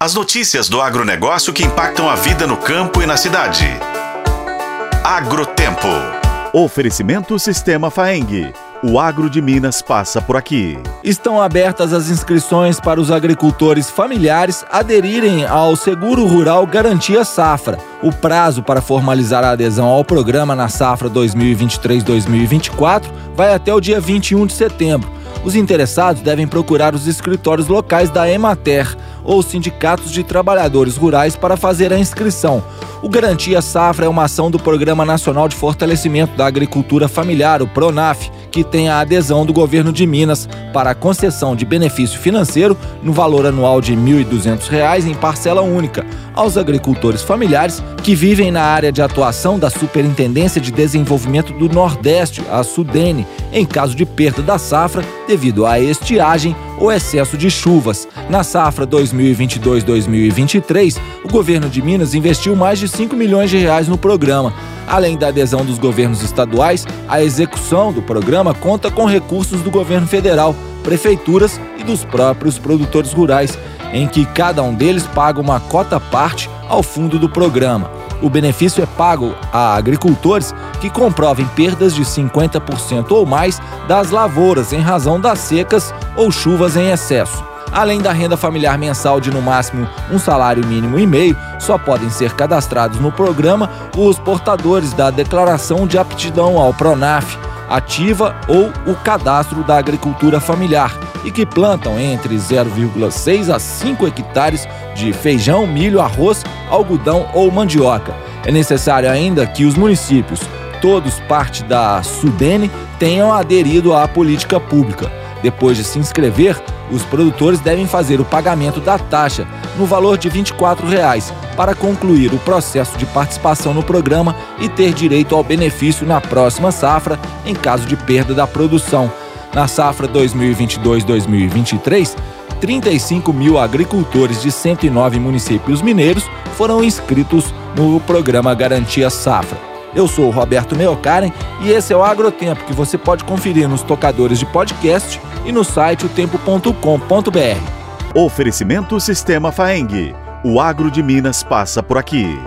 As notícias do agronegócio que impactam a vida no campo e na cidade. Agrotempo. Oferecimento Sistema Faeng. O agro de Minas passa por aqui. Estão abertas as inscrições para os agricultores familiares aderirem ao Seguro Rural Garantia Safra. O prazo para formalizar a adesão ao programa na safra 2023-2024 vai até o dia 21 de setembro. Os interessados devem procurar os escritórios locais da Emater ou sindicatos de trabalhadores rurais para fazer a inscrição. O Garantia Safra é uma ação do Programa Nacional de Fortalecimento da Agricultura Familiar, o PRONAF, que tem a adesão do governo de Minas para a concessão de benefício financeiro no valor anual de R$ 1.200 em parcela única aos agricultores familiares que vivem na área de atuação da Superintendência de Desenvolvimento do Nordeste, a SUDENE, em caso de perda da safra devido à estiagem ou excesso de chuvas. Na safra 2022-2023, o governo de Minas investiu mais de 5 milhões de reais no programa. Além da adesão dos governos estaduais, a execução do programa conta com recursos do governo federal, prefeituras e dos próprios produtores rurais, em que cada um deles paga uma cota parte ao fundo do programa. O benefício é pago a agricultores que comprovem perdas de 50% ou mais das lavouras em razão das secas ou chuvas em excesso. Além da renda familiar mensal de no máximo um salário mínimo e meio, só podem ser cadastrados no programa os portadores da declaração de aptidão ao PRONAF, ativa ou o cadastro da agricultura familiar e que plantam entre 0,6 a 5 hectares de feijão, milho, arroz, algodão ou mandioca. É necessário ainda que os municípios, todos parte da Sudene, tenham aderido à política pública. Depois de se inscrever, os produtores devem fazer o pagamento da taxa no valor de 24 reais, para concluir o processo de participação no programa e ter direito ao benefício na próxima safra em caso de perda da produção. Na safra 2022-2023, 35 mil agricultores de 109 municípios mineiros foram inscritos no programa Garantia Safra. Eu sou o Roberto Meocaren e esse é o Agrotempo que você pode conferir nos tocadores de podcast e no site otempo.com.br. Oferecimento Sistema Faeng. O agro de Minas passa por aqui.